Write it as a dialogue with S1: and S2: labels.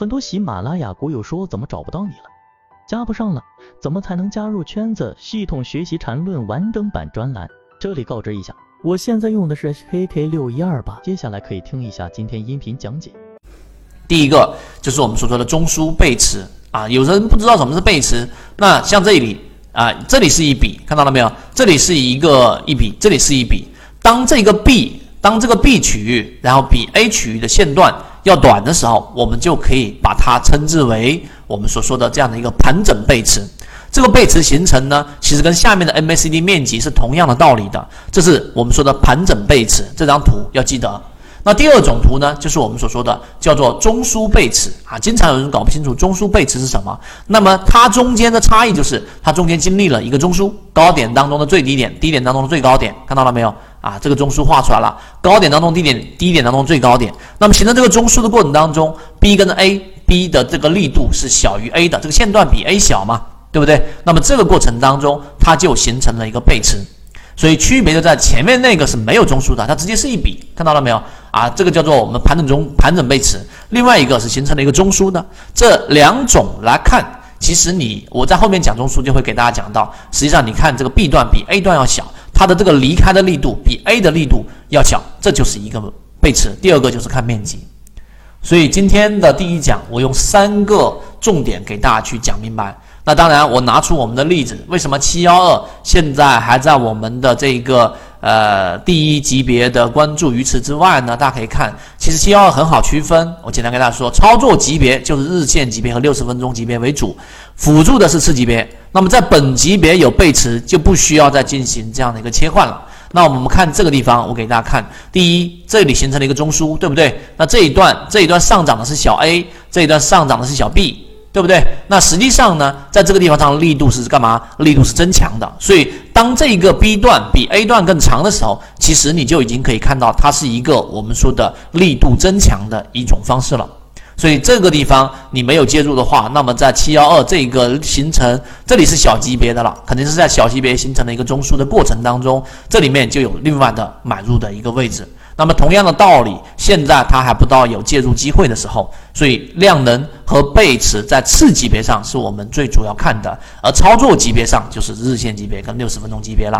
S1: 很多喜马拉雅股友说怎么找不到你了，加不上了，怎么才能加入圈子？系统学习缠论完整版专栏，这里告知一下，我现在用的是 HK 六一二八，接下来可以听一下今天音频讲解。
S2: 第一个就是我们所说的中枢背驰啊，有人不知道什么是背驰，那像这里啊，这里是一笔，看到了没有？这里是一个一笔，这里是一笔。当这个 B，当这个 B 区域，然后比 A 区域的线段。要短的时候，我们就可以把它称之为我们所说的这样的一个盘整背驰。这个背驰形成呢，其实跟下面的 MACD 面积是同样的道理的。这是我们说的盘整背驰。这张图要记得。那第二种图呢，就是我们所说的叫做中枢背驰啊。经常有人搞不清楚中枢背驰是什么。那么它中间的差异就是它中间经历了一个中枢高点当中的最低点，低点当中的最高点，看到了没有？啊，这个中枢画出来了，高点当中低点，低点当中最高点。那么形成这个中枢的过程当中，B 跟 A，B 的这个力度是小于 A 的，这个线段比 A 小嘛，对不对？那么这个过程当中，它就形成了一个背驰。所以区别就在前面那个是没有中枢的，它直接是一笔，看到了没有？啊，这个叫做我们盘整中盘整背驰。另外一个是形成了一个中枢的，这两种来看，其实你我在后面讲中枢就会给大家讲到，实际上你看这个 B 段比 A 段要小。它的这个离开的力度比 A 的力度要小，这就是一个背驰。第二个就是看面积。所以今天的第一讲，我用三个重点给大家去讲明白。那当然，我拿出我们的例子，为什么七幺二现在还在我们的这个？呃，第一级别的关注。于此之外呢，大家可以看，其实七幺二很好区分。我简单跟大家说，操作级别就是日线级别和六十分钟级别为主，辅助的是次级别。那么在本级别有背驰，就不需要再进行这样的一个切换了。那我们看这个地方，我给大家看，第一，这里形成了一个中枢，对不对？那这一段，这一段上涨的是小 a，这一段上涨的是小 b。对不对？那实际上呢，在这个地方上力度是干嘛？力度是增强的。所以当这个 B 段比 A 段更长的时候，其实你就已经可以看到它是一个我们说的力度增强的一种方式了。所以这个地方你没有介入的话，那么在七幺二这个形成，这里是小级别的了，肯定是在小级别形成的一个中枢的过程当中，这里面就有另外的买入的一个位置。那么同样的道理，现在它还不到有介入机会的时候，所以量能和背驰在次级别上是我们最主要看的，而操作级别上就是日线级别跟六十分钟级别了。